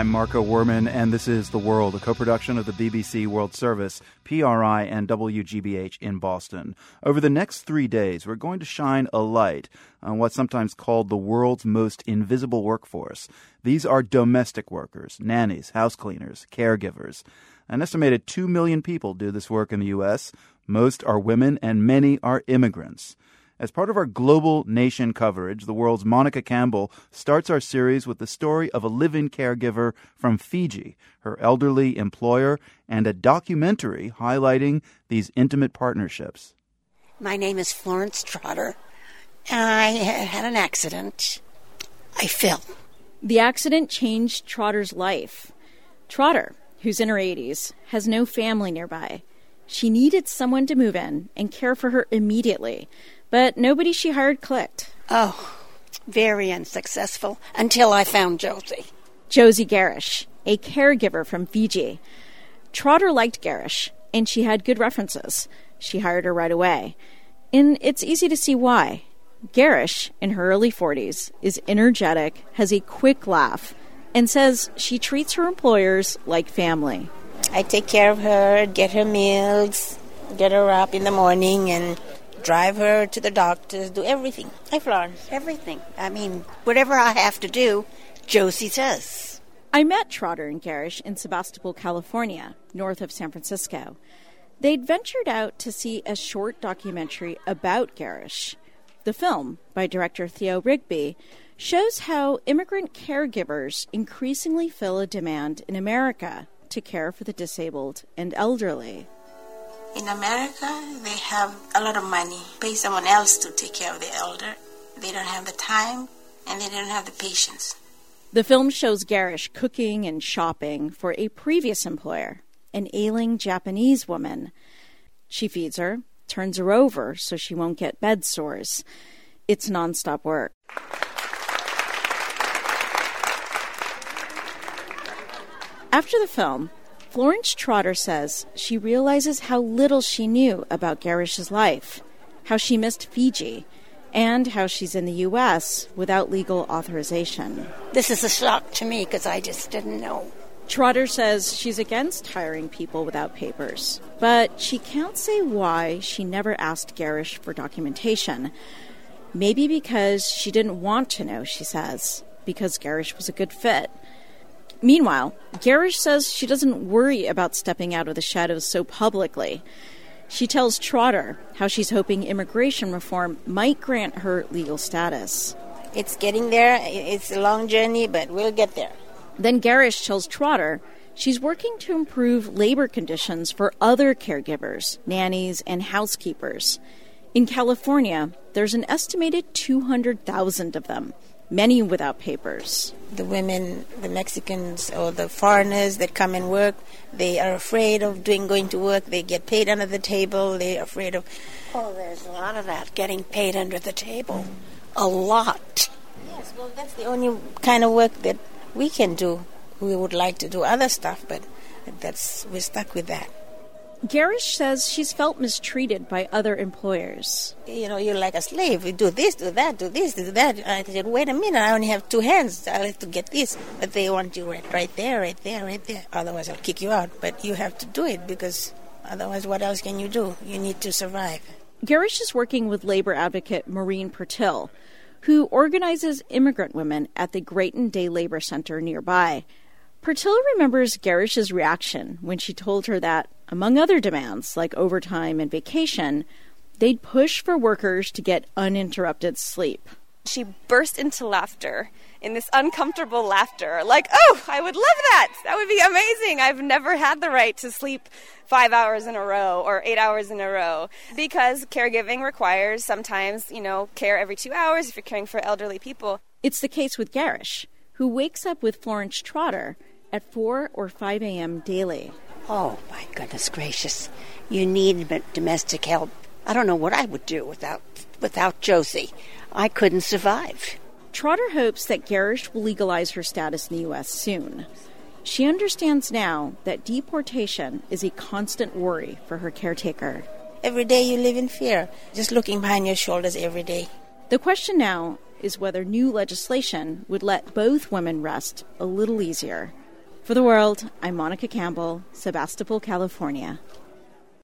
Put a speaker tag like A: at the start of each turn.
A: I'm Marco Werman, and this is The World, a co production of the BBC World Service, PRI, and WGBH in Boston. Over the next three days, we're going to shine a light on what's sometimes called the world's most invisible workforce. These are domestic workers, nannies, house cleaners, caregivers. An estimated 2 million people do this work in the U.S. Most are women, and many are immigrants. As part of our global nation coverage, the world's Monica Campbell starts our series with the story of a live in caregiver from Fiji, her elderly employer, and a documentary highlighting these intimate partnerships.
B: My name is Florence Trotter. I had an accident. I fell.
C: The accident changed Trotter's life. Trotter, who's in her 80s, has no family nearby. She needed someone to move in and care for her immediately but nobody she hired clicked.
B: Oh, very unsuccessful until I found Josie.
C: Josie Garish, a caregiver from Fiji. Trotter liked Garish, and she had good references. She hired her right away. And it's easy to see why. Garish, in her early 40s, is energetic, has a quick laugh, and says she treats her employers like family.
B: I take care of her, get her meals, get her up in the morning, and drive her to the doctors, do everything. Hi, Florence. Everything. I mean, whatever I have to do, Josie says.
C: I met Trotter and Garish in Sebastopol, California, north of San Francisco. They'd ventured out to see a short documentary about Garish. The film, by director Theo Rigby, shows how immigrant caregivers increasingly fill a demand in America to care for the disabled and elderly.
B: In America, they have a lot of money, pay someone else to take care of the elder. They don't have the time and they don't have the patience.
C: The film shows Garish cooking and shopping for a previous employer, an ailing Japanese woman. She feeds her, turns her over so she won't get bed sores. It's nonstop work. After the film, Florence Trotter says she realizes how little she knew about Garish's life, how she missed Fiji, and how she's in the U.S. without legal authorization.
B: This is a shock to me because I just didn't know.
C: Trotter says she's against hiring people without papers, but she can't say why she never asked Garish for documentation. Maybe because she didn't want to know, she says, because Garish was a good fit. Meanwhile, Garish says she doesn't worry about stepping out of the shadows so publicly. She tells Trotter how she's hoping immigration reform might grant her legal status.
B: It's getting there. It's a long journey, but we'll get there.
C: Then Garish tells Trotter she's working to improve labor conditions for other caregivers, nannies, and housekeepers. In California, there's an estimated 200,000 of them many without papers.
B: The women, the Mexicans or the foreigners that come and work, they are afraid of doing going to work. They get paid under the table. They're afraid of. Oh, there's a lot of that getting paid under the table. A lot. Yes, well, that's the only kind of work that we can do. We would like to do other stuff, but that's we're stuck with that.
C: Garish says she's felt mistreated by other employers.
B: You know, you're like a slave. You do this, do that, do this, do that. I said, wait a minute, I only have two hands. I'll have to get this. But they want you right, right there, right there, right there. Otherwise, I'll kick you out. But you have to do it because otherwise, what else can you do? You need to survive.
C: Garish is working with labor advocate Maureen Pertil, who organizes immigrant women at the Graton Day Labor Center nearby. Pertil remembers Garish's reaction when she told her that, among other demands like overtime and vacation, they'd push for workers to get uninterrupted sleep.
D: She burst into laughter, in this uncomfortable laughter, like, oh, I would love that. That would be amazing. I've never had the right to sleep five hours in a row or eight hours in a row because caregiving requires sometimes, you know, care every two hours if you're caring for elderly people.
C: It's the case with Garish, who wakes up with Florence Trotter at 4 or 5 a.m. daily.
B: Oh, my goodness gracious. You need domestic help. I don't know what I would do without without Josie. I couldn't survive.
C: Trotter hopes that Garish will legalize her status in the U.S. soon. She understands now that deportation is a constant worry for her caretaker.
B: Every day you live in fear, just looking behind your shoulders every day.
C: The question now is whether new legislation would let both women rest a little easier. For the world, I'm Monica Campbell, Sebastopol, California.